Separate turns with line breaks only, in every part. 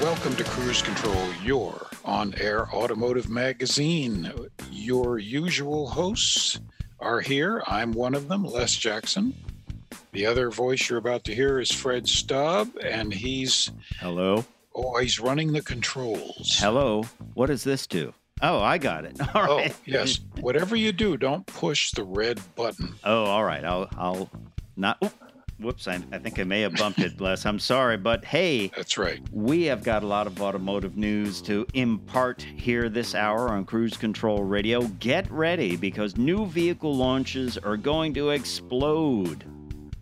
Welcome to Cruise Control, your on air automotive magazine. Your usual hosts are here. I'm one of them, Les Jackson. The other voice you're about to hear is Fred Staub, and he's
Hello.
oh, he's running the controls.
Hello. What does this do? Oh, I got it. All
Oh,
right.
yes. Whatever you do, don't push the red button.
Oh, all right. I'll I'll not oop, whoops, I, I think I may have bumped it, Les. I'm sorry, but hey,
That's right.
we have got a lot of automotive news to impart here this hour on Cruise Control Radio. Get ready because new vehicle launches are going to explode.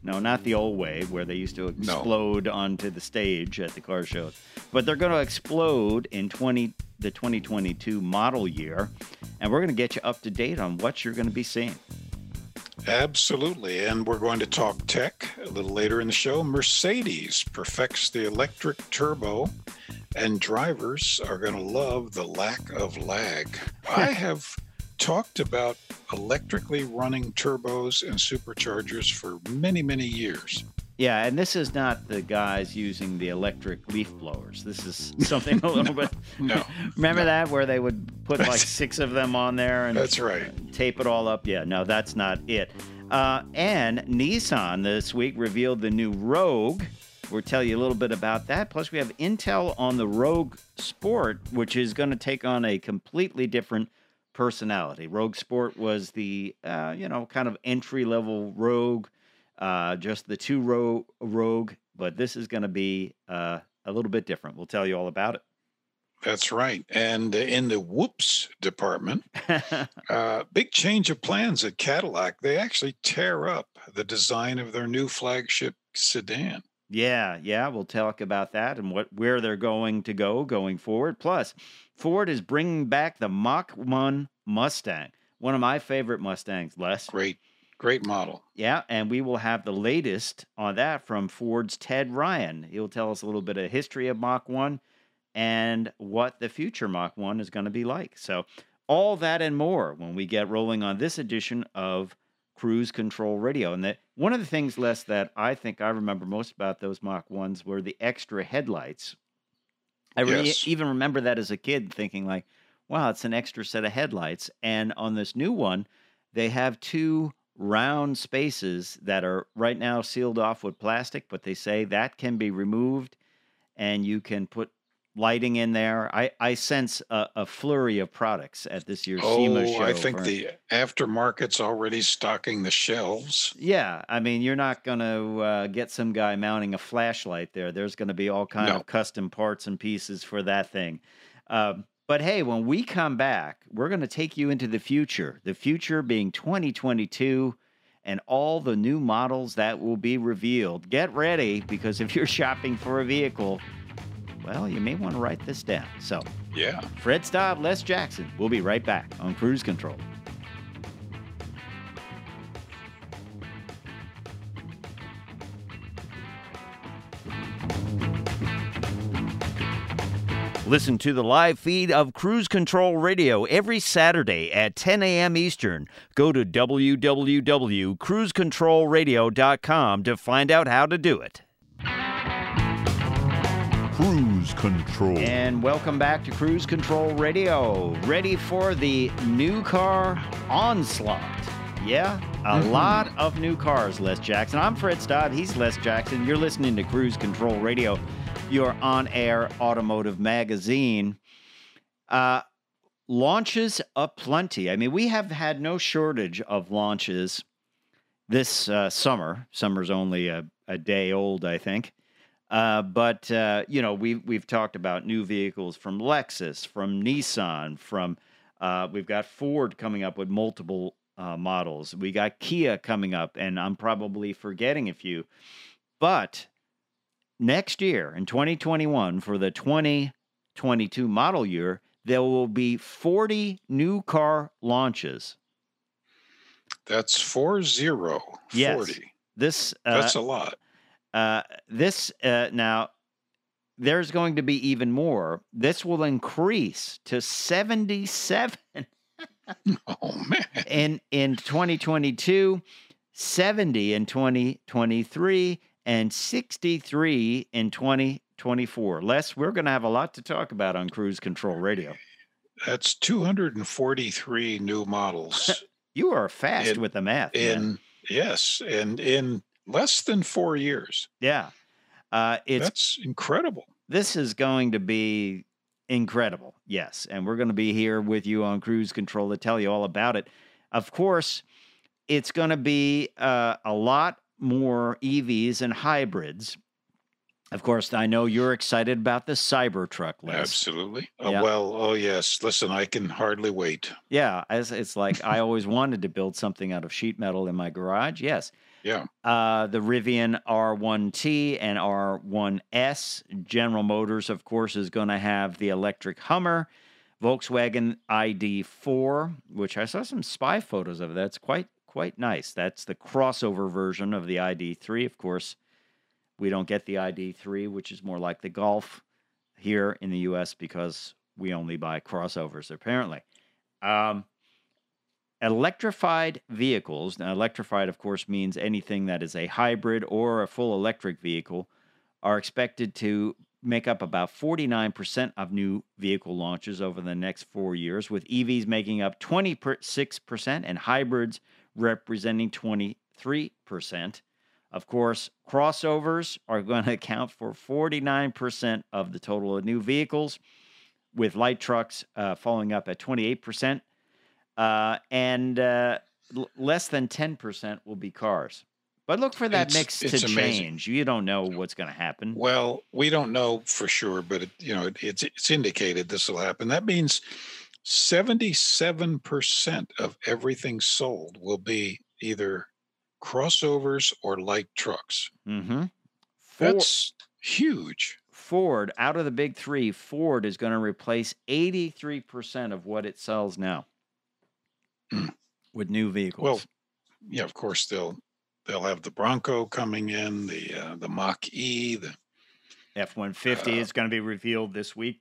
No, not the old way where they used to explode onto the stage at the car shows, but they're going to explode in 20 the 2022 model year, and we're going to get you up to date on what you're going to be seeing.
Absolutely. And we're going to talk tech a little later in the show. Mercedes perfects the electric turbo, and drivers are going to love the lack of lag. I have talked about electrically running turbos and superchargers for many, many years.
Yeah, and this is not the guys using the electric leaf blowers. This is something a little bit.
No.
Remember
no.
that where they would put like six of them on there and
That's right.
tape it all up? Yeah, no, that's not it. Uh, and Nissan this week revealed the new Rogue. We'll tell you a little bit about that. Plus, we have intel on the Rogue Sport, which is going to take on a completely different personality. Rogue Sport was the, uh, you know, kind of entry level Rogue, uh, just the two row Rogue, but this is going to be uh, a little bit different. We'll tell you all about it.
That's right. And in the whoops department, uh, big change of plans at Cadillac. They actually tear up the design of their new flagship sedan.
Yeah, yeah, we'll talk about that and what where they're going to go going forward. Plus, Ford is bringing back the Mach 1 Mustang, one of my favorite Mustangs, Les.
Great, great model.
Yeah, and we will have the latest on that from Ford's Ted Ryan. He'll tell us a little bit of history of Mach 1 and what the future Mach 1 is going to be like. So, all that and more when we get rolling on this edition of Cruise Control Radio. And that one of the things, Les, that I think I remember most about those Mach 1s were the extra headlights. I
Yes.
even remember that as a kid thinking like, wow, it's an extra set of headlights. And on this new one, they have two round spaces that are right now sealed off with plastic, but they say that can be removed and you can put lighting in there. I, I sense a, a flurry of products at this year's SEMA
Oh,
show.
I think
for-
the aftermarket's already stocking the shelves.
yeah, I mean, you're not going to uh, get some guy mounting a flashlight there. There's going to be all kind
No.
of custom parts and pieces for that thing. Um, but hey, when we come back, we're going to take you into the future. The future being 2022 and all the new models that will be revealed. Get ready because if you're shopping for a vehicle, well, you may want to write this down. So,
Yeah.
Fred Staub, Les Jackson. We'll be right back on Cruise Control. Listen to the live feed of Cruise Control Radio every Saturday at 10 a.m. Eastern. Go to www.cruisecontrolradio.com to find out how to do it.
Cruise Control.
And welcome back to Cruise Control Radio. Ready for the new car onslaught. Yeah, a mm-hmm. lot of new cars, Les Jackson. I'm Fred Staub. He's Les Jackson. You're listening to Cruise Control Radio, your on air automotive magazine. Uh, launches aplenty. I mean, we have had no shortage of launches this uh, summer. Summer's only a, a day old, I think. Uh, but uh, you know, we've we've talked about new vehicles from Lexus, from Nissan, from uh, we've got Ford coming up with multiple uh, models. We got Kia coming up, and I'm probably forgetting a few. But next year in 2021 for the 2022 model year, there will be 40 new car launches.
That's four zero.
Yes.
40.
This uh,
That's a lot.
uh, this uh, now there's going to be even more. This will increase to 77
Oh man.
in in 2022, 70 in 2023, and 63 in 2024. Les, we're going to have a lot to talk about on Cruise Control Radio.
That's 243 new models
You are fast
In-
with the math. man.
in yes, and in less than 4 years.
yeah. Uh, it's
That's incredible.
this is going to be incredible. Yes. And we're going to be here with you on Cruise Control to tell you all about it. Of course, it's going to be uh, a lot more EVs and hybrids. Of course, I know you're excited about the Cybertruck Les.
Absolutely. Uh, well, oh yes. Listen, I can hardly wait.
Yeah, as it's like I always wanted to build something out of sheet metal in my garage. Yes.
Yeah.
Uh, the Rivian R1T and R1S. General Motors, of course, is going to have the electric Hummer. Volkswagen ID4, which I saw some spy photos of. That's quite quite nice. That's the crossover version of the ID3. Of course, we don't get the ID3, which is more like the Golf here in the U.S. because we only buy crossovers apparently. Um, electrified vehicles. Now, electrified, of course, means anything that is a hybrid or a full electric vehicle, are expected to make up about 49% of new vehicle launches over the next four years, with EVs making up 26% and hybrids representing 23%. Of course, crossovers are going to account for 49% of the total of new vehicles, with light trucks uh, following up at 28%, uh, and uh, l- less than 10% will be cars. But look for that
It's-
mix to
amazing.
change. You don't know what's going to happen.
Well, we don't know for sure, but it, you know, it, it's it's indicated this will happen. That means 77% of everything sold will be either crossovers or light trucks.
Mm-hmm. Ford,
That's huge.
Ford, out of the big three, Ford is going to replace 83% of what it sells now
Hmm.
with new vehicles.
Well, yeah, of course they'll they'll have the Bronco coming in, the uh, the Mach E, the
F one fifty
Uh,
is going to be revealed this week.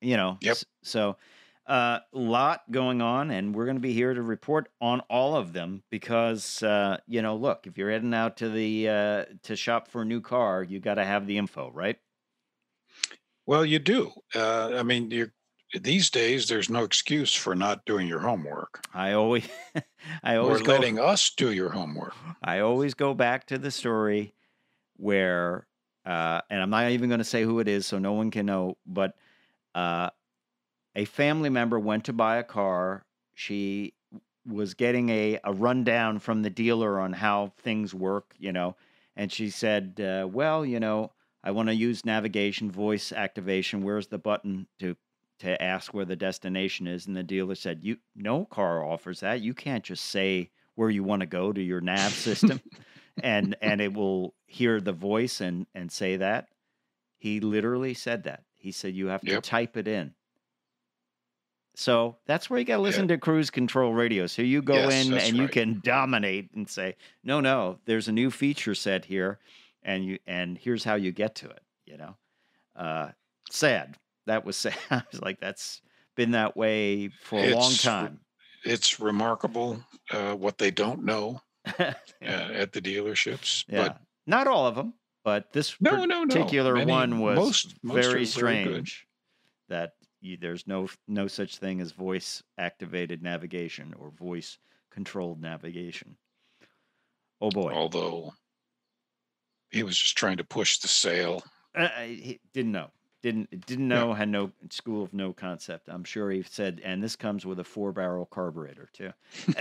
You know,
Yep.
So, a lot going on, and we're going to be here to report on all of them because, uh, you know, look, if you're heading out to the uh, to shop for a new car, you got to have the info, right?
Well, you do. Uh, I mean, you these days there's no excuse for not doing your homework
I always, I
or
always go.
letting us do your homework.
I always go back to the story where, uh, and I'm not even going to say who it is, so no one can know. But uh, a family member went to buy a car. She was getting a, a rundown from the dealer on how things work, you know, and she said, uh, "Well, you know, I want to use navigation, voice activation. Where's the button to to ask where the destination is?" And the dealer said, "You no car offers that. You can't just say where you want to go to your nav system." and and it will hear the voice and and say that he literally said that he said you have to
Yep.
type it in so that's where you got to listen to cruise control radio so you go
Yes,
in and you can dominate and say no no there's a new feature set here and you and here's how you get to it you know uh sad that was sad i was like that's been that way for a long time
It's remarkable uh, what they don't know
yeah.
uh, at the dealerships.
Yeah.
But
Not all of them, but this
No, no, no.
particular
Many-
one was
most- most
very
very
strange. that you, there's no no such thing as voice activated navigation or voice controlled navigation. Oh boy,
although he was just trying to push the sale.
Uh, he didn't know. Didn't didn't know. Had no school of no concept. I'm sure he said, and this comes with a four barrel carburetor too.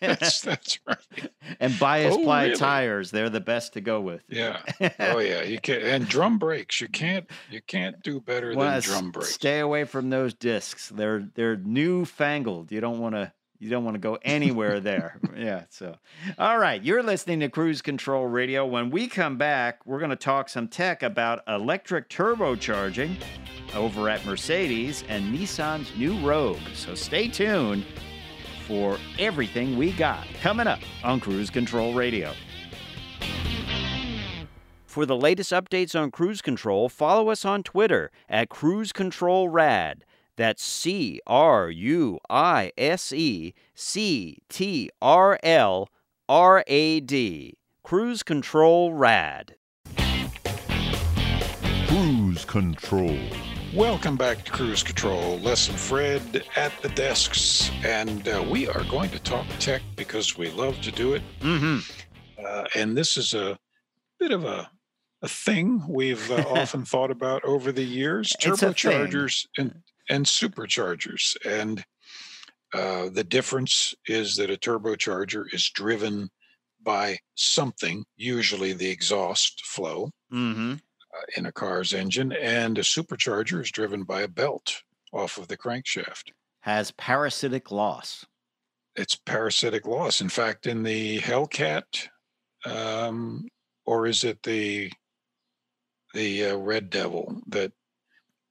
That's that's right.
and bias
Oh,
ply
really?
tires, they're the best to go with.
Yeah. Oh yeah. You can and drum brakes. You can't you can't do better
Well,
than drum brakes.
Stay away from those discs. They're they're newfangled. You don't want to You don't want to go anywhere there. Yeah. So, all right. You're listening to Cruise Control Radio. When we come back, we're going to talk some tech about electric turbocharging over at Mercedes and Nissan's new Rogue. So stay tuned for everything we got coming up on Cruise Control Radio. For the latest updates on cruise control, follow us on Twitter at Cruise Control Rad. That's C R U I S E C T R L R A D. Cruise Control Rad.
Cruise Control.
Welcome back to Cruise Control. Les and Fred at the desks, and uh, we are going to talk tech because we love to do it.
Mm-hmm.
Uh, and this is a bit of a a thing we've uh, often thought about over the years:
It's a thing.
turbochargers and and superchargers. And uh, the difference is that a turbocharger is driven by something, usually the exhaust flow
Mm-hmm.
uh, in a car's engine, and a supercharger is driven by a belt off of the crankshaft.
Has parasitic loss.
It's parasitic loss. In fact, in the Hellcat, um, or is it the the uh, Red Devil that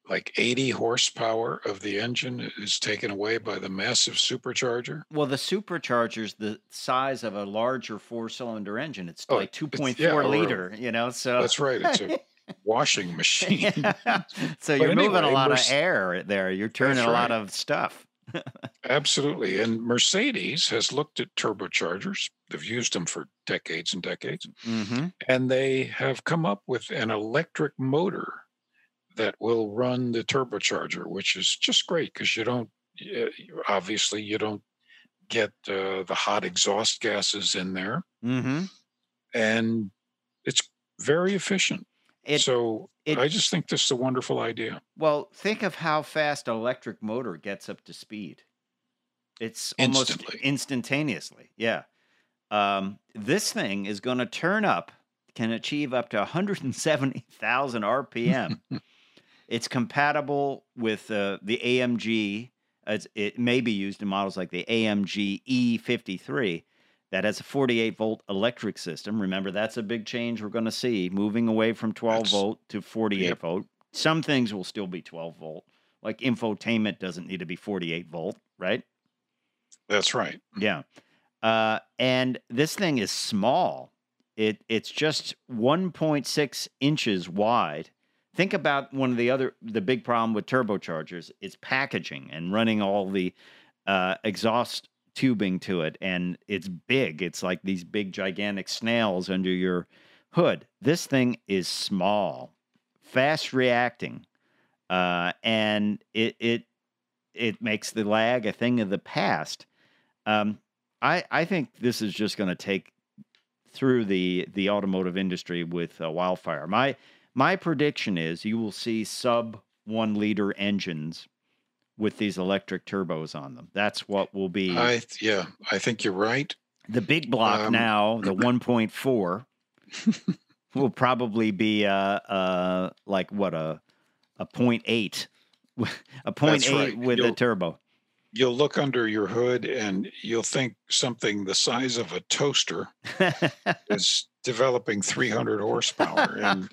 like 80 horsepower of the engine is taken away by the massive supercharger?
Well, the supercharger's the size of a larger four-cylinder engine. It's
Oh,
like
it's-
two point
yeah,
four
or-
liter. You know, so
That's right. It's a washing machine.
so you're moving a
anyway,
lot of air there. You're turning
That's
a lot of stuff.
Absolutely. And Mercedes has looked at turbochargers. They've used them for decades and decades.
Mm-hmm.
and they have come up with an electric motor that will run the turbocharger, which is just great because you don't obviously you don't get uh, the hot exhaust gases in there,
Mm-hmm.
and it's very efficient.
It,
so
it-
I just think this is a wonderful idea.
well, think of how fast an electric motor gets up to speed. It's almost
Instantly.
instantaneously. Yeah. Um, this thing is going to turn up, can achieve up to 170,000 RPM. it's compatible with uh, the AMG. It's, it may be used in models like the AMG E53 that has a 48 volt electric system. Remember, that's a big change we're going to see, moving away from 12
That's-
volt to 48
Yep.
volt. Some things will still be 12 volt, like infotainment doesn't need to be 48 volt, right?
That's right.
Yeah. Uh, and this thing is small. It it's just 1.6 inches wide. Think about one of the other the big problem with turbochargers. is packaging and running all the uh, exhaust tubing to it, and it's big. It's like these big gigantic snails under your hood. This thing is small, fast reacting, uh, and it it it makes the lag a thing of the past. Um, I I think this is just going to take through the the automotive industry with uh, wildfire. My my prediction is you will see sub one liter engines with these electric turbos on them. That's what will be
I yeah, I think you're right.
the big block
um,
now. The one point four will probably be uh uh like what a a point eight. A point
That's
eight
right.
with a
You'll-
turbo.
You'll look under your hood and you'll think something the size of a toaster is developing 300 horsepower and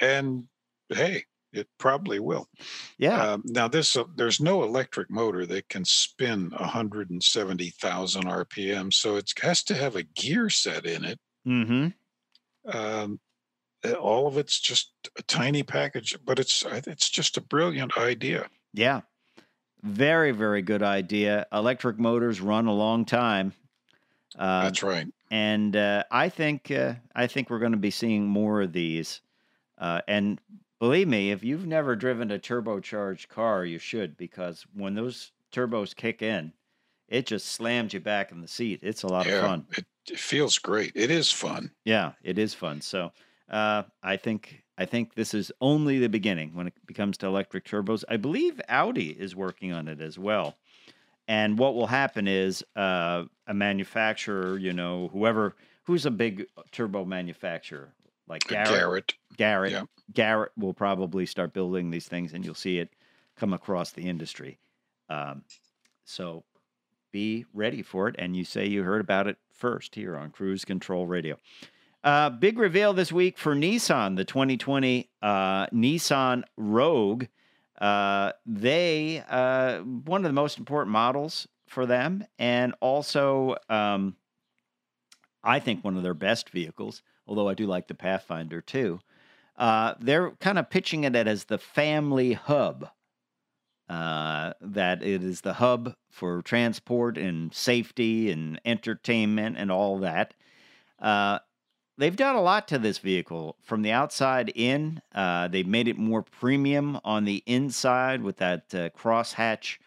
and hey it probably will
yeah.
um, now this uh, there's no electric motor that can spin 170,000 rpm so it has to have a gear set in it
mm-hmm.
um, all of it's just a tiny package but it's it's just a brilliant idea
Yeah. Very, very good idea. Electric motors run a long time. Uh,
that's right
and uh, I think uh, I think we're going to be seeing more of these. Uh, and believe me, if you've never driven a turbocharged car, you should because when those turbos kick in, it just slams you back in the seat. It's a lot
yeah
of fun.
It, it feels great it is fun
Yeah, it is fun. So uh, I think I think this is only the beginning when it becomes to electric turbos. I believe Audi is working on it as well. And what will happen is uh, a manufacturer, you know, whoever who's a big turbo manufacturer like Garrett,
Garrett
Garrett,
yeah.
Garrett will probably start building these things, and you'll see it come across the industry. Um, so be ready for it. And you say you heard about it first here on Cruise Control Radio. Uh, big reveal this week for Nissan, the 2020 uh, Nissan Rogue. Uh, they uh, one of the most important models for them, and also um, I think one of their best vehicles. Although I do like the Pathfinder too. Uh, they're kind of pitching it as the family hub. Uh, that it is the hub for transport and safety and entertainment and all that. They've done a lot to this vehicle from the outside in. Uh, they've made it more premium on the inside with that uh, crosshatch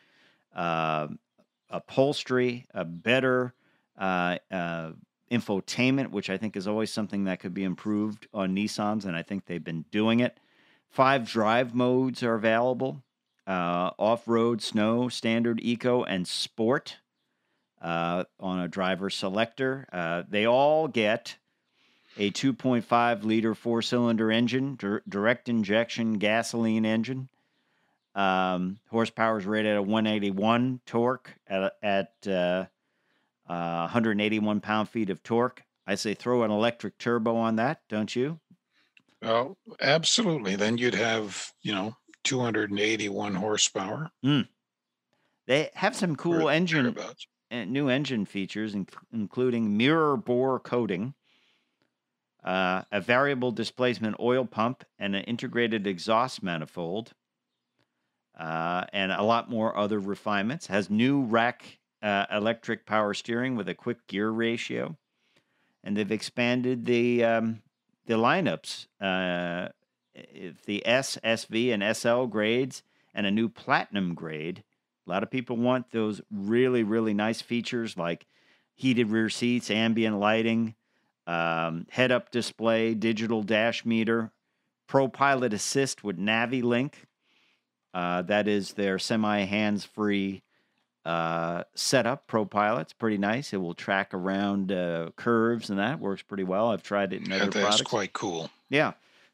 uh, upholstery, a better uh, uh, infotainment, which I think is always something that could be improved on Nissans, and I think they've been doing it. Five drive modes are available uh, off road, snow, standard, eco, and sport on a driver selector. They all get a 2.5 liter four cylinder engine, dir- direct injection gasoline engine. Um, horsepower is rated at 181 torque at, at uh, uh, 181 pound feet of torque. I say throw an electric turbo on that, don't you?
Well, absolutely. Then you'd have, you know, 281 horsepower.
They have some cool engine new engine features, including mirror bore coating, uh, a variable displacement oil pump, and an integrated exhaust manifold, uh, and a lot more other refinements. Has new rack uh, electric power steering with a quick gear ratio, and they've expanded the um, the lineups. Uh, the S, SV, and SL grades, and a new platinum grade. A lot of people want those really, really nice features like heated rear seats, ambient lighting, um, head up display, digital dash meter, Pro Pilot Assist with NaviLink. Uh, that is their semi hands free uh, setup. Pro Pilot's pretty nice. It will track around uh, curves and that works pretty well. I've tried it in other
that's
products.
quite cool.
Yeah.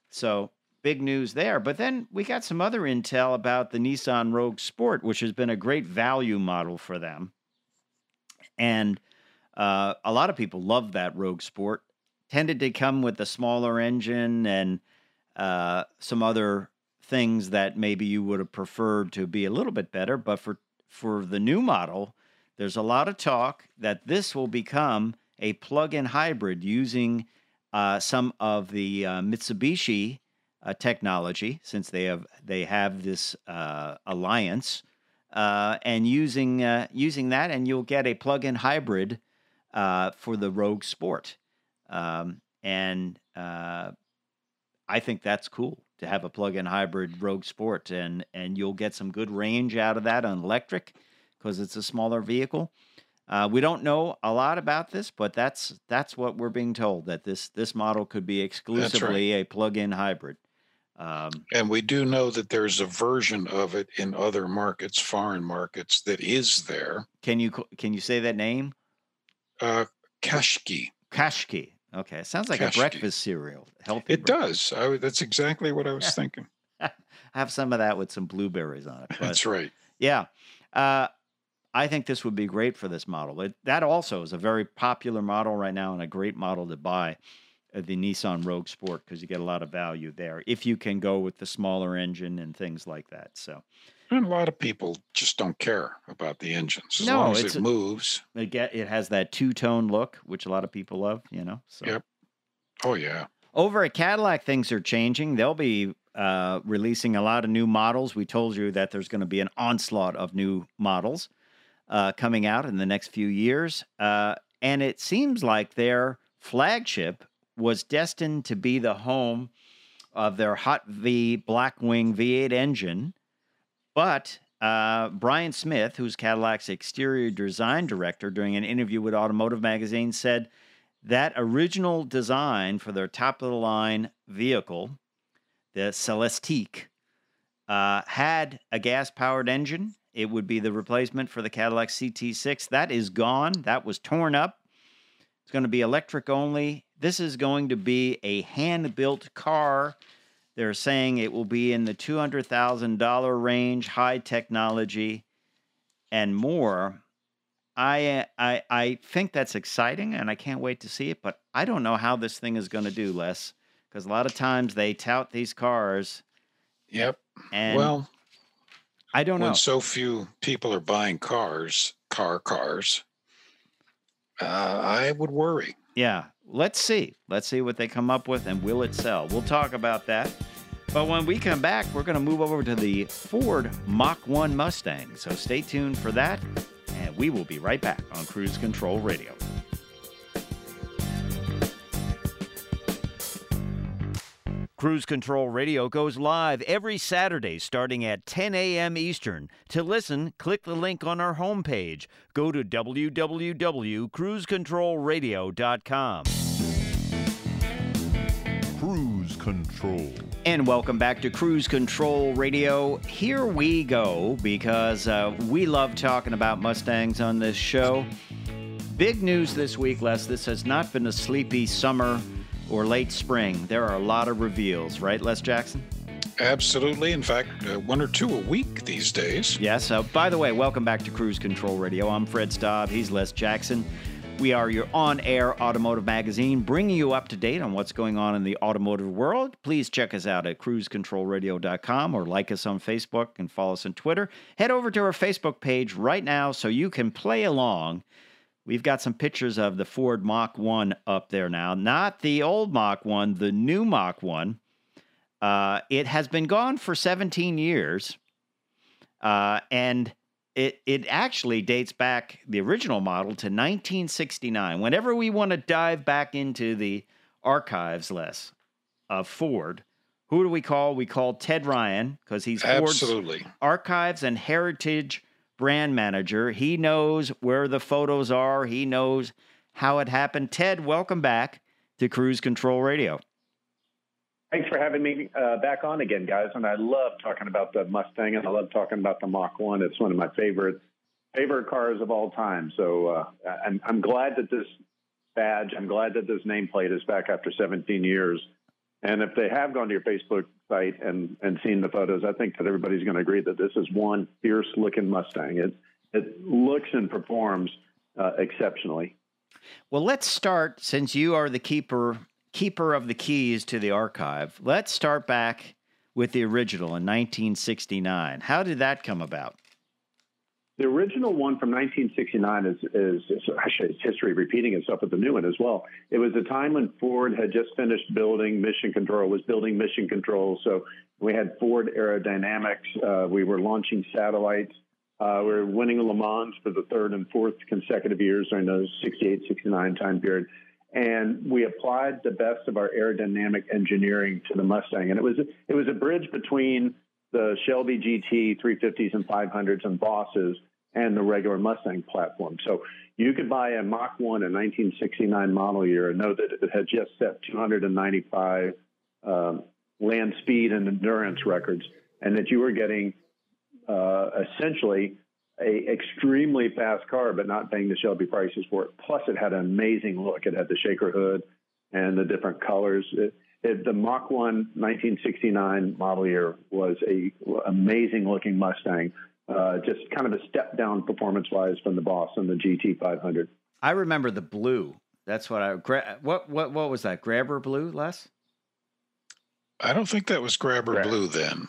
So big news there. But then we got some other intel about the Nissan Rogue Sport, which has been a great value model for them. And uh, a lot of people love that Rogue Sport. Tended to come with a smaller engine and uh, some other things that maybe you would have preferred to be a little bit better. But for for the new model, there's a lot of talk that this will become a plug-in hybrid using uh, some of the uh, Mitsubishi uh, technology, since they have they have this alliance, uh, and using uh, using that, and you'll get a plug-in hybrid uh, for the Rogue Sport, um, and uh, I think that's cool to have a plug-in hybrid Rogue Sport, and and you'll get some good range out of that on electric because it's a smaller vehicle. Uh, we don't know a lot about this, but that's that's what we're being told that this this model could be exclusively a plug-in hybrid. Um,
And we do know that there's a version of it in other markets, foreign markets, that is there.
can you can you say that name?
Uh, Qashqai.
Qashqai. Okay, sounds like a breakfast cereal. Healthy.
It
break-
does. I, that's exactly what I was thinking.
Have some of that with some blueberries on it. But
That's right.
Yeah. Uh, I think this would be great for this model. It, that also is a very popular model right now and a great model to buy, uh, the Nissan Rogue Sport, because you get a lot of value there if you can go with the smaller engine and things like that. So
And a lot of people just don't care about the engines as
No,
long as it moves.
it get it has that two tone look, which a lot of people love. You know. So
Yep. Oh yeah.
Over at Cadillac, things are changing. They'll be uh, releasing a lot of new models. We told you that there's going to be an onslaught of new models uh, coming out in the next few years. Uh, and it seems like their flagship was destined to be the home of their Hot V Blackwing V8 engine. But uh, Brian Smith, who's Cadillac's exterior design director, during an interview with Automotive Magazine, said that original design for their top of the line vehicle, the Celestiq, uh, had a gas powered engine. It would be the replacement for the Cadillac CT6. That is gone. That was torn up. It's going to be electric only. This is going to be a hand built car. They're saying it will be in the $200,000 range, high technology, and more. I I I think that's exciting, and I can't wait to see it. But I don't know how this thing is going to do, Les, because a lot of times they tout these cars,
Yep.
and
well,
I don't know.
when so few people are buying cars, car cars, uh, I would worry.
Yeah, let's see. Let's see what they come up with, and will it sell? We'll talk about that. But when we come back, we're going to move over to the Ford Mach 1 Mustang. So stay tuned for that, and we will be right back on Cruise Control Radio. Cruise Control Radio goes live every Saturday starting at 10 a.m. Eastern. To listen, click the link on our homepage. Go to www.cruisecontrolradio.com.
Cruise Control.
And welcome back to Cruise Control Radio. Here we go because uh, we love talking about Mustangs on this show. Big news this week, Les. This has not been a sleepy summer or late spring. There are a lot of reveals, right, Les Jackson?
Absolutely. In fact, uh, one or two a week these days.
Yes. Uh, by the way, welcome back to Cruise Control Radio. I'm Fred Staub. He's Les Jackson. We are your on air automotive magazine, bringing you up to date on what's going on in the automotive world. Please check us out at cruisecontrolradio.com or like us on Facebook and follow us on Twitter. Head over to our Facebook page right now so you can play along. We've got some pictures of the Ford Mach 1 up there now. Not the old Mach 1, the new Mach 1. Uh, it has been gone for 17 years. Uh, and it it actually dates back the original model to 1969. Whenever we want to dive back into the archives, less of Ford, who do we call? We call Ted Ryan because he's Ford's
Absolutely.
archives and heritage brand manager. He knows where the photos are. He knows how it happened. Ted, welcome back to Cruise Control Radio.
Thanks for having me uh, back on again, guys. And I love talking about the Mustang, and I love talking about the Mach One. It's one of my favorite favorite cars of all time. So uh, I'm, I'm glad that this badge, I'm glad that this nameplate is back after 17 years. And if they have gone to your Facebook site and, and seen the photos, I think that everybody's going to agree that this is one fierce looking Mustang. It it looks and performs uh, exceptionally.
Well, let's start since you are the keeper keeper of the keys to the archive. Let's start back with the original in 1969. How did that come about?
The original one from 1969 is, is, is actually history repeating itself with the new one as well. It was a time when Ford had just finished building Mission Control, was building Mission Control. So we had Ford Aerodynamics. Uh, we were launching satellites. Uh, we were winning Le Mans for the third and fourth consecutive years during those 68, 69 time period. And we applied the best of our aerodynamic engineering to the Mustang. And it was it was a bridge between the Shelby GT 350s and 500s and Bosses and the regular Mustang platform. So you could buy a Mach 1 in 1969 model year and know that it had just set 295 um, land speed and endurance records, and that you were getting uh, essentially a extremely fast car, but not paying the Shelby prices for it. Plus, it had an amazing look. It had the shaker hood and the different colors. It, it, the Mach 1 1969 model year was a amazing looking Mustang. Uh, just kind of a step down performance wise from the Boss and the GT 500.
I remember the blue. That's what I gra- what what what was that? Grabber blue, Les?
I don't think that was Grabber
Grab-
Blue then.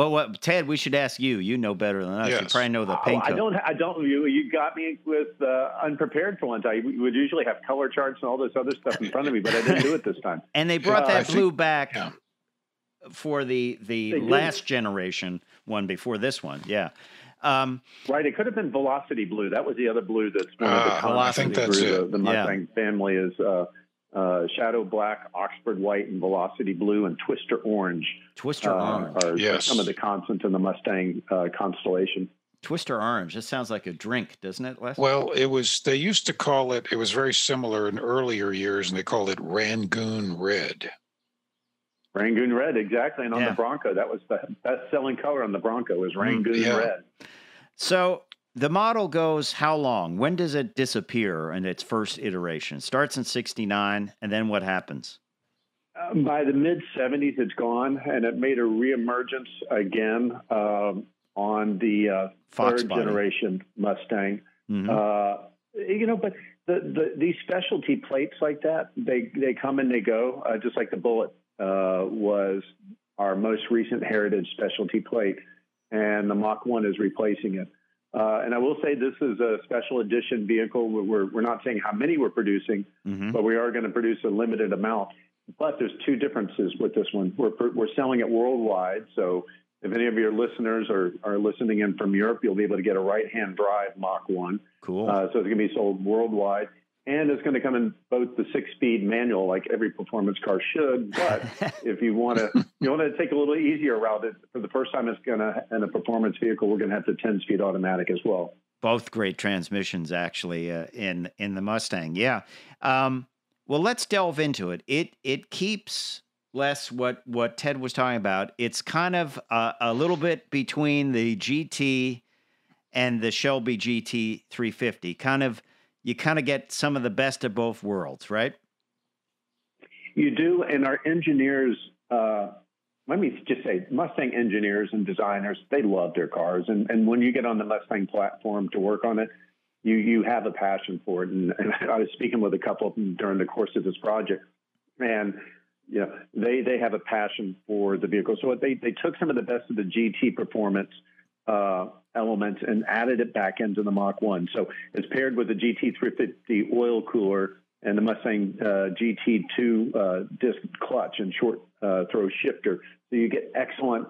Well, what Ted? We should ask you. You know better than us. You probably know the
Oh,
paint.
I don't. I don't. You, you got me with uh, unprepared for once. I would usually have color charts and all this other stuff in front of me, but I didn't do it this time.
And they brought
Uh,
that
I think-
blue back
yeah.
for the the
They did.
last generation one before this one. Yeah. Um,
Right. It could have been Velocity Blue. That was the other blue that's one of the
Ah,
I think
that's
through
it.
the, the
Yeah.
Mustang family is uh, uh, Shadow Black, Oxford White, and Velocity Blue, and Twister Orange.
Twister
uh,
orange.
are
Yes.
some of the constants in the Mustang uh, constellation.
Twister orange. That sounds like a drink, doesn't it, Les?
Well, it was, they used to call it, it was very similar in earlier years, and they called it Rangoon Red.
Rangoon Red, exactly. And on
Yeah.
the Bronco, that was the best selling color on the Bronco was Rangoon
yeah.
Red.
So the model goes how long? When does it disappear in its first iteration? It starts in 69, and then what happens?
Um, by the mid 70s, it's gone, and it made a reemergence again um, on the uh,
Fox
third
body.
generation Mustang.
Mhm.
Uh, you know, but the, the these specialty plates like that, they they come and they go. Uh, just like the Bullitt uh, was our most recent heritage specialty plate, and the Mach One is replacing it. Uh, and I will say this is a special edition vehicle. We're we're not saying how many we're producing,
Mhm.
but we are going to produce a limited amount. But there's two differences with this one. We're we're selling it worldwide, so if any of your listeners are, are listening in from Europe, you'll be able to get a right-hand drive Mach 1.
Cool.
Uh, so it's going to be sold worldwide. And it's going to come in both the six-speed manual, like every performance car should. But if you want to, you want to take a little easier route. It, for the first time, it's going to in a performance vehicle, we're going to have the ten-speed automatic as well.
Both great transmissions, actually, uh, in in the Mustang. Yeah. Um, well, let's delve into it. It it keeps less what what Ted was talking about. It's kind of uh, a little bit between the GT and the Shelby GT 350. Kind of, you kind of get some of the best of both worlds, right?
You do, and our engineers. Uh, let me just say, Mustang engineers and designers, they love their cars, and and when you get on the Mustang platform to work on it, you you have a passion for it. And, and I was speaking with a couple of them during the course of this project, and you know they they have a passion for the vehicle. So they they took some of the best of the GT performance uh, elements and added it back into the Mach One. So it's paired with the GT 350 oil cooler and the Mustang uh, GT2 uh, disc clutch and short uh, throw shifter. So you get excellent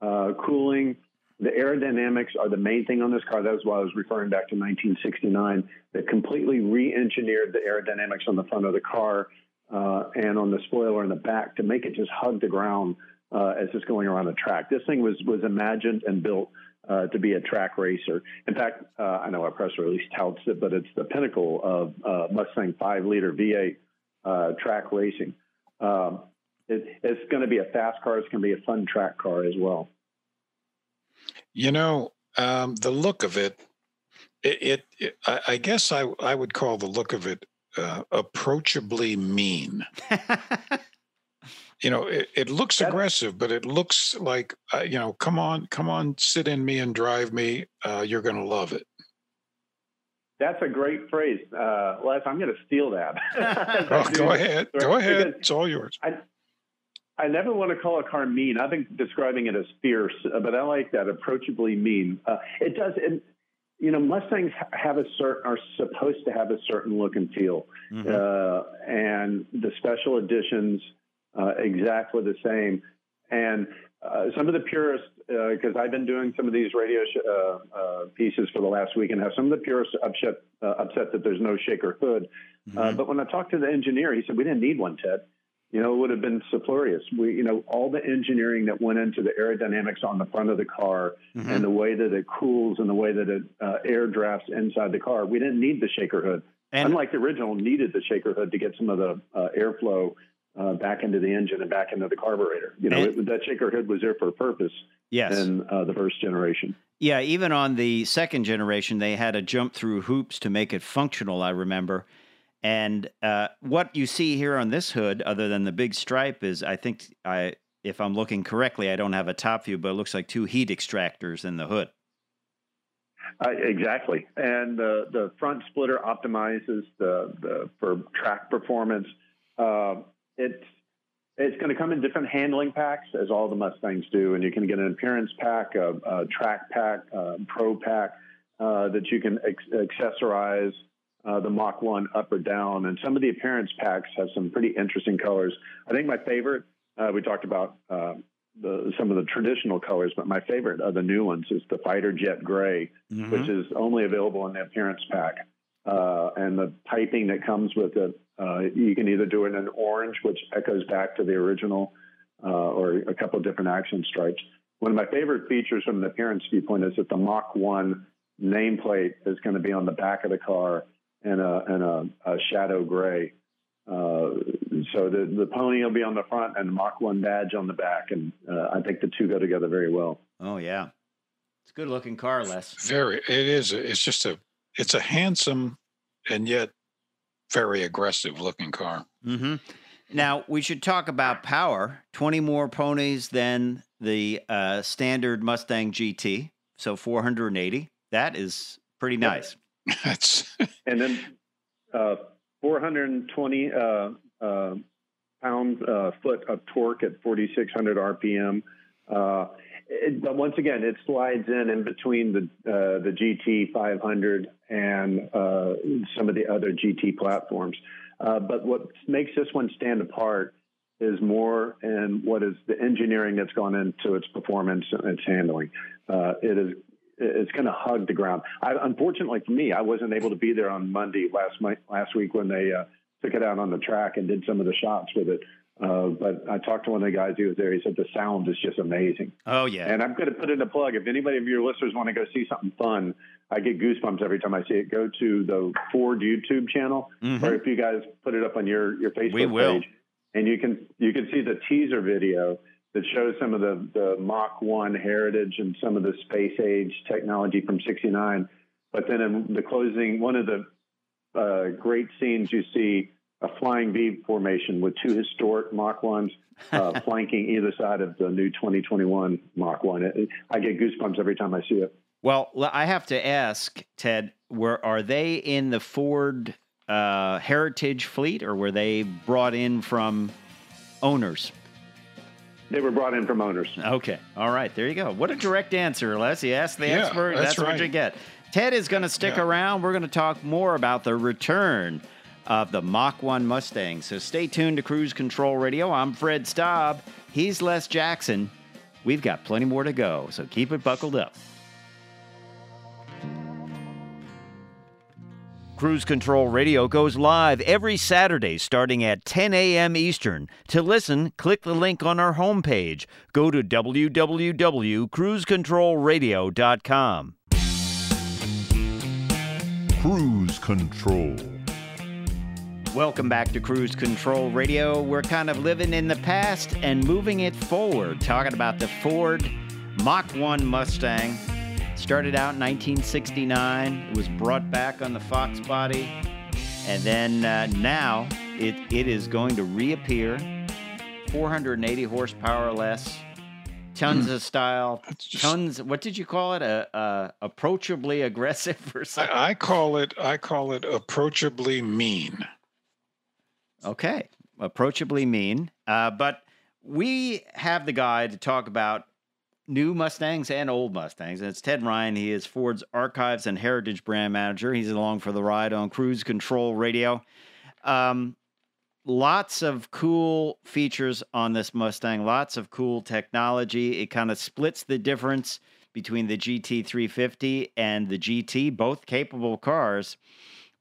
uh, cooling. The aerodynamics are the main thing on this car. That was why I was referring back to 1969. That completely re-engineered the aerodynamics on the front of the car uh, and on the spoiler in the back to make it just hug the ground as it's going around the track. This thing was was imagined and built uh, to be a track racer. In fact, uh, I know our press release touts it, but it's the pinnacle of uh, Mustang five liter V8 uh, track racing. Um, it, it's going to be a fast car. It's going to be a fun track car as well.
You know, um, the look of it, it, it, it I, I guess I, I would call the look of it uh, approachably mean. You know, it, it looks
That-
aggressive, but it looks like, uh, you know, come on, come on, sit in me and drive me. Uh, you're going to love it.
That's a great phrase, uh, Les. I'm going to steal that.
Oh, go ahead. Go ahead.
Because
It's all yours.
I never want to call a car mean. I've been describing it as fierce, uh, but I like that approachably mean. Uh, it does, and you know, Mustangs have a certain are supposed to have a certain look and feel,
Mhm.
uh, and the special editions uh, exactly the same. And uh, some of the purists, because I've been doing some of these radio sh- uh, uh, pieces for the last week, and have some of the purists upset uh, upset that there's no shaker hood. Uh,
Mhm.
but when I talked to the engineer, he said we didn't need one, Ted. You know, it would have been superfluous. We, you know, all the engineering that went into the aerodynamics on the front of the car
Mhm.
and the way that it cools and the way that it uh, air drafts inside the car, we didn't need the shaker hood.
and
Unlike the original, needed the shaker hood to get some of the uh, airflow uh, back into the engine and back into the carburetor. You know, it, that shaker hood was there for a purpose
yes.
in uh, the first generation.
Yeah, even on the second generation, they had to jump through hoops to make it functional, I remember. And uh, what you see here on this hood, other than the big stripe, is I think I, if I'm looking correctly, I don't have a top view, but it looks like two heat extractors in the hood.
Uh, exactly, and the the front splitter optimizes the, the for track performance. Uh, it's it's going to come in different handling packs, as all the Mustangs do, and you can get an appearance pack, a, a track pack, a pro pack uh, that you can ex- accessorize uh, the Mach One up or down. And some of the appearance packs have some pretty interesting colors. I think my favorite. Uh, we talked about uh, the, some of the traditional colors, but my favorite of the new ones is the Fighter Jet Gray which is only available in the appearance pack. Uh, and the piping that comes with it, uh, you can either do it in orange, which echoes back to the original, uh, or a couple of different accent stripes. One of my favorite features from the appearance viewpoint is that the Mach 1 nameplate is going to be on the back of the car in a, in a, a shadow gray. Uh, so the, the pony will be on the front and the Mach 1 badge on the back. And uh, I think the two go together very well.
Oh, yeah. It's a good looking car, Les.
Very. It is. It's just a. It's a handsome and yet very aggressive looking car.
hmm Now, we should talk about power 20 more ponies than the uh, standard Mustang GT. So 480. That is pretty
Yep.
nice.
That's
and then uh, 420 uh, uh, pound uh, foot of torque at 4,600 RPM. It, but once again, it slides in in between the uh, the GT 500 and uh, some of the other GT platforms. Uh, but what makes this one stand apart is more in what is the engineering that's gone into its performance and its handling. Uh, it is it's going to hug the ground. I, unfortunately for me, I wasn't able to be there on Monday last my, last week when they uh, took it out on the track and did some of the shots with it. Uh, but I talked to one of the guys who was there. He said the sound is just amazing.
Oh yeah.
And I'm going to put in a plug. If anybody of your listeners want to go see something fun, I get goosebumps every time I see it. Go to the Ford YouTube channel,
Mhm.
or if you guys put it up on your your Facebook
We will.
page, and you can you can see the teaser video that shows some of the the Mach One heritage and some of the space age technology from '69. But then in the closing, one of the uh, great scenes you see a flying V formation with two historic Mach 1s uh, flanking either side of the new 2021 Mach 1. It, I get goosebumps every time I see it.
Well, I have to ask Ted, were are they in the Ford uh, Heritage fleet, or were they brought in from owners?
They were brought in from owners.
Okay, all right, there you go. What a direct answer, Les. You asked the
Yeah,
expert.
that's
That's, what you get. Ted is going to stick
Yeah.
around. We're going to talk more about the return of the Mach 1 Mustang. So stay tuned to Cruise Control Radio. I'm Fred Staub. He's Les Jackson. We've got plenty more to go, so keep it buckled up. Cruise Control Radio goes live every Saturday starting at 10 a.m. Eastern. To listen, click the link on our homepage. Go to www.cruisecontrolradio.com.
Cruise Control.
Welcome back to Cruise Control Radio. We're kind of living in the past and moving it forward, talking about the Ford Mach 1 Mustang. Started out in 1969. It was brought back on the Fox body. And then uh, now it, it is going to reappear. 480 horsepower less. Tons of style.
Just-
Tons. What did you call it? A, a approachably aggressive or something?
I, I call it I call it approachably mean.
Okay, approachably mean. Uh, but we have the guy to talk about new Mustangs and old Mustangs. And it's Ted Ryan. He is Ford's Archives and Heritage Brand Manager. He's along for the ride on Cruise Control Radio. Um, lots of cool features on this Mustang, lots of cool technology. It kind of splits the difference between the GT350 and the GT, both capable cars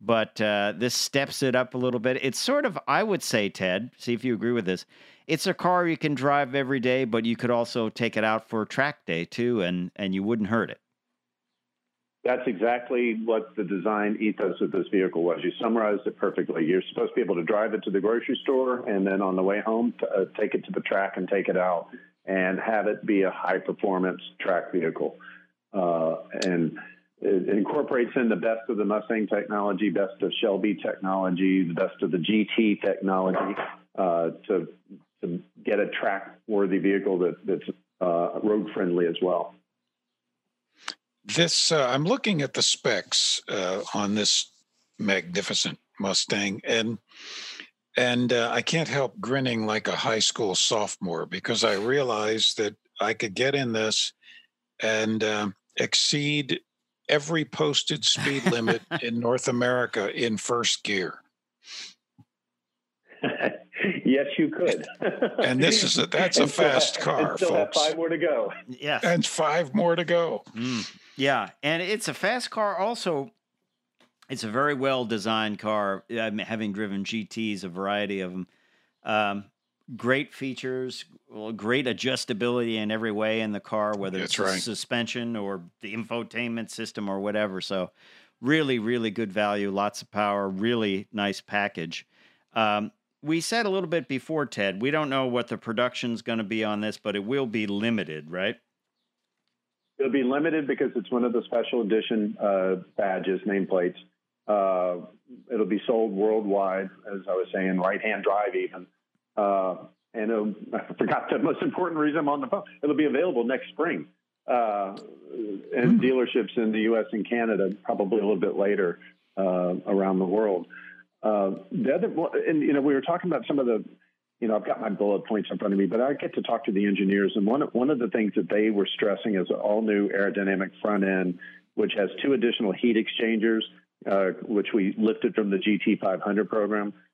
but uh, this steps it up a little bit. It's sort of, I would say, Ted, see if you agree with this. It's a car you can drive every day, but you could also take it out for track day too, and and you wouldn't hurt it.
That's exactly what the design ethos of this vehicle was. You summarized it perfectly. You're supposed to be able to drive it to the grocery store and then on the way home, uh, take it to the track and take it out and have it be a high performance track vehicle. Uh, and it incorporates in the best of the Mustang technology, best of Shelby technology, the best of the GT technology uh, to, to get a track worthy vehicle that, that's uh, road friendly as well.
This uh, I'm looking at the specs uh, on this magnificent Mustang, and and uh, I can't help grinning like a high school sophomore because I realize that I could get in this and um exceed every posted speed limit in North America in first gear.
yes, you could.
And this is a- that's a
And still
fast
have-
car,
and still have five more to go.
Yes.
And five more to go.
Mm, yeah, and it's a fast car. Also, it's a very well designed car. I mean, having driven GTS, a variety of them, um, great features, great adjustability in every way in the car, whether
That's
it's the
right.
suspension or the infotainment system or whatever. So, really, really good value, lots of power, really nice package. Um, we said a little bit before, Ted. We don't know what the production's going to be on this, but it will be limited, right?
It'll be limited because it's one of the special edition uh, badges, nameplates. Uh, it'll be sold worldwide, as I was saying, right hand drive even. Uh, and it'll, I forgot the most important reason I'm on the phone. It'll be available next spring. uh, and dealerships in the U.S. and Canada, probably a little bit later uh, around the world. Uh, the other, and you know, we were talking about some of the, you know, I've got my bullet points in front of me, but I get to talk to the engineers, and one one of the things that they were stressing is an all new aerodynamic front end, which has two additional heat exchangers, uh, which we lifted from the GT 500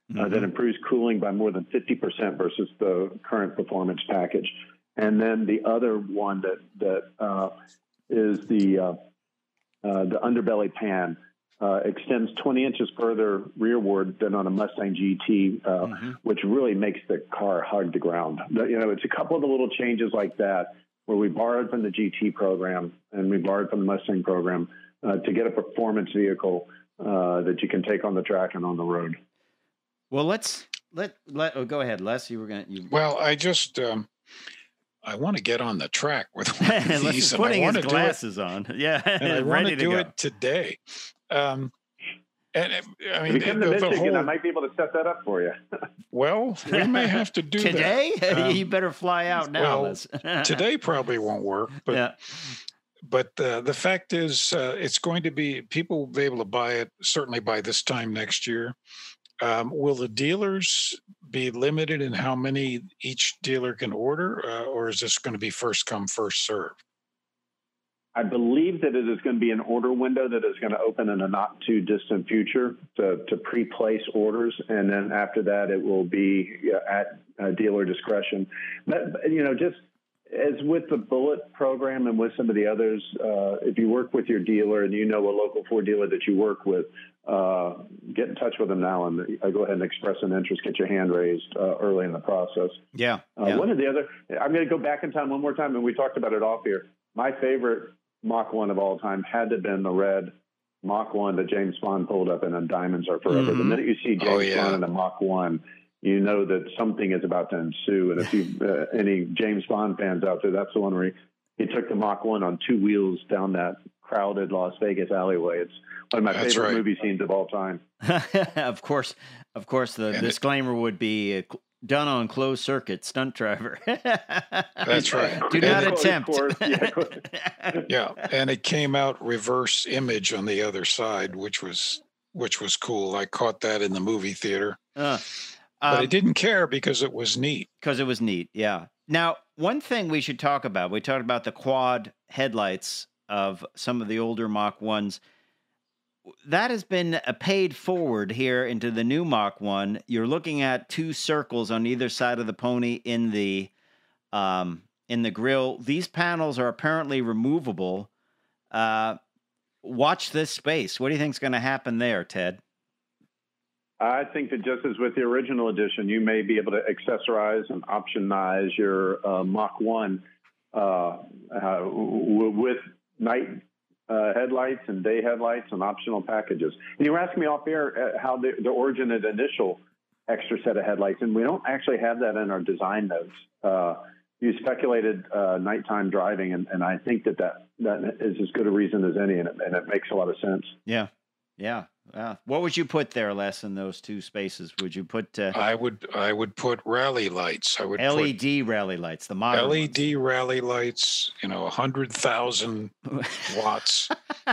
program, uh, that improves cooling by more than 50% versus the current performance package. And then the other one that that uh, is the uh, uh, the underbelly pan uh, extends 20 inches further rearward than on a Mustang GT, uh, which really makes the car hug the ground. But, you know, it's a couple of the little changes like that where we borrowed from the GT program and we borrowed from the Mustang program uh, to get a performance vehicle uh, that you can take on the track and on the road.
Well, let's let let oh, go ahead, Les. You were gonna you.
Well, I just um, I want to get on the track with one of these,
is
and I
putting
want
his
to do it
glasses on. Yeah,
and I want
ready
to
to
do
go.
it today. Um, and it- I mean,
you come
the,
to
the
Michigan, I might be able to set that up for you.
well, we may have to do
Today,
that. Um,
you better fly out now,
well,
Les.
today probably won't work, but
yeah,
but uh, the fact is, uh, it's going to be people will be able to buy it certainly by this time next year. Um, will the dealers be limited in how many each dealer can order, uh, or is this going to be first come first serve?
I believe that it is going to be an order window that is going to open in a not too distant future to, to pre-place orders, and then after that, it will be at uh, dealer discretion. But you know, just as with the Bullitt program and with some of the others, uh, if you work with your dealer and you know a local Ford dealer that you work with, uh, get in touch with them now and uh, go ahead and express an interest. Get your hand raised uh, early in the process.
yeah,
Uh,
yeah.
One of the other, I'm going to go back in time one more time, and we talked about it off here. My favorite Mach 1 of all time had to have been the red Mach 1 that James Bond pulled up in a Diamonds Are Forever. The
Mhm.
minute you see James
Oh, yeah.
Bond in a Mach 1, you know that something is about to ensue. And if you, uh, any James Bond fans out there, that's the one where he, he took the Mach 1 on two wheels down that crowded Las Vegas alleyway. It's one of my
That's
favorite
right.
movie scenes of all time.
of course, of course, the
And it-
disclaimer would be uh, done on closed circuit stunt driver.
That's right.
Do
And
not
it-
attempt.
Course, yeah.
Yeah, and it came out reverse image on the other side, which was which was cool. I caught that in the movie theater,
Uh,
but I
um,
didn't care because it was neat.
because it was neat. Yeah. Now, one thing we should talk about, we talked about the quad headlights of some of the older Mach 1s. That has been a paid forward here into the new Mach 1. You're looking at two circles on either side of the pony in the um, in the grill. These panels are apparently removable. Uh, watch this space. What do you think is going to happen there, Ted?
I think that just as with the original edition, you may be able to accessorize and optionize your uh, Mach 1 uh, uh, with night uh, headlights and day headlights and optional packages. And you were asking me off air uh, how the, the origin the initial extra set of headlights, and we don't actually have that in our design notes. Uh, you speculated nighttime driving, and, and I think that, that that is as good a reason as any, and it, and it makes a lot of sense.
Yeah. Yeah. Yeah. What would you put there, Les, in those two spaces? Would you put uh,
I would I would put rally lights. I would put
LED rally lights, the modern
LED rally lights. You know, a hundred thousand watts.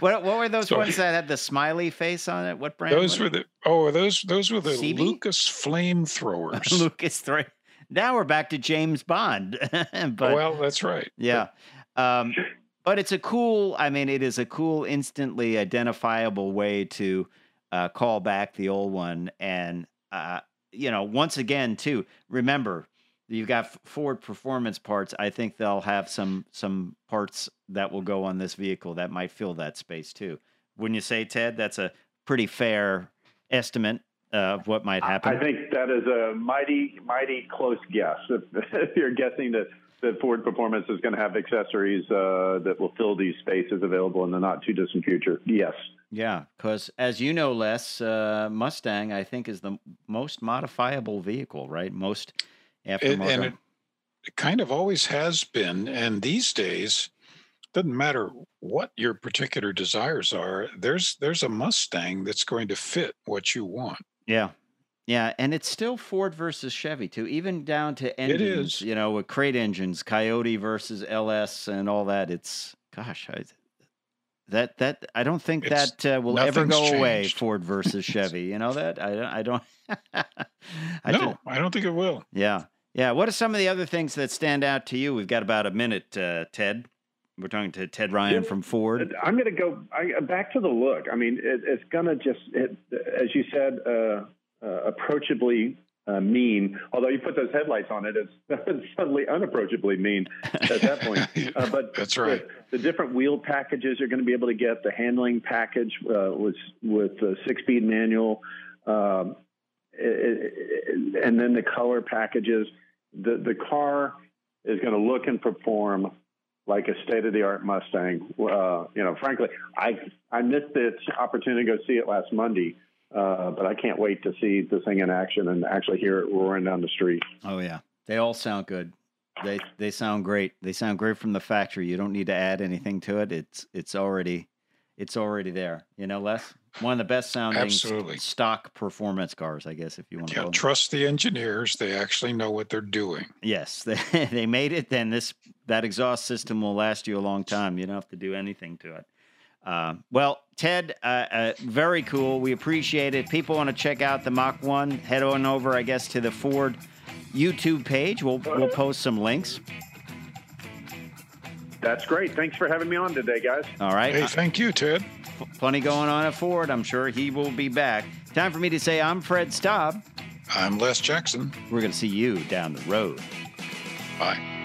what what were those ones that had the smiley face on it? What brand?
Those
were
the oh those those were the
Cibie?
Lucas flamethrowers.
Lucas three. Now we're back to James Bond. but
well, that's right.
yeah. Um, but it's a cool, I mean, it is a cool, instantly identifiable way to uh, call back the old one. And, uh, you know, once again, too, remember, you've got Ford performance parts. I think they'll have some some parts that will go on this vehicle that might fill that space too. Wouldn't you say, Ted? That's a pretty fair estimate of what might happen.
I think that is a mighty, mighty close guess. If, if you're guessing that, that Ford Performance is going to have accessories uh, that will fill these spaces available in the not too distant future, yes.
Yeah, because as you know, Les, uh, Mustang, I think, is the most modifiable vehicle, right? Most
It,
aftermarket.
and it, it kind of always has been. And these days, doesn't matter what your particular desires are. There's there's a Mustang that's going to fit what you want.
yeah, Yeah, and it's still Ford versus Chevy too, even down to engines.
is.
You know, with crate engines, Coyote versus LS, and all that. It's gosh, I, that that I don't think
It's-
that uh, will ever
nothing's
go away. Ford versus Chevy. You know that I don't. I don't. I
no,
ju-
I don't think it will.
yeah, yeah. What are some of the other things that stand out to you? We've got about a minute, uh, Ted. We're talking to Ted Ryan
Yeah,
from Ford.
I'm going to go I, back to the look. I mean, it, it's going to just, it, as you said, uh, uh, approachably uh, mean. Although you put those headlights on it, it's suddenly unapproachably mean at that point. Uh, but
That's right.
The, the different wheel packages you're going to be able to get. The handling package uh, was with the six-speed manual, um, it- it- and then the color packages. The the car is going to look and perform like a state-of-the-art Mustang. Uh, you know, frankly, I I missed the opportunity to go see it last Monday, uh, but I can't wait to see this thing in action and actually hear it roaring down the street.
Oh yeah, they all sound good. They they sound great. They sound great from the factory. You don't need to add anything to it. It's it's already it's already there. You know, Les, one of the best sounding
Absolutely.
stock performance cars, I guess, if you want to
Yeah, trust the engineers. They actually know what they're doing.
Yes, they, they made it. Then this that exhaust system will last you a long time. You don't have to do anything to it. Uh, well, Ted, uh, uh, very cool. We appreciate it. People want to check out the Mach One. Head on over, I guess, to the Ford YouTube page. We'll we'll post some links.
That's great. Thanks for having me on today, guys.
All right.
Hey, thank you, Ted.
Plenty going on at Ford. I'm sure he will be back. Time for me to say I'm Fred Staub.
I'm Les Jackson.
We're going to see you down the road.
Bye.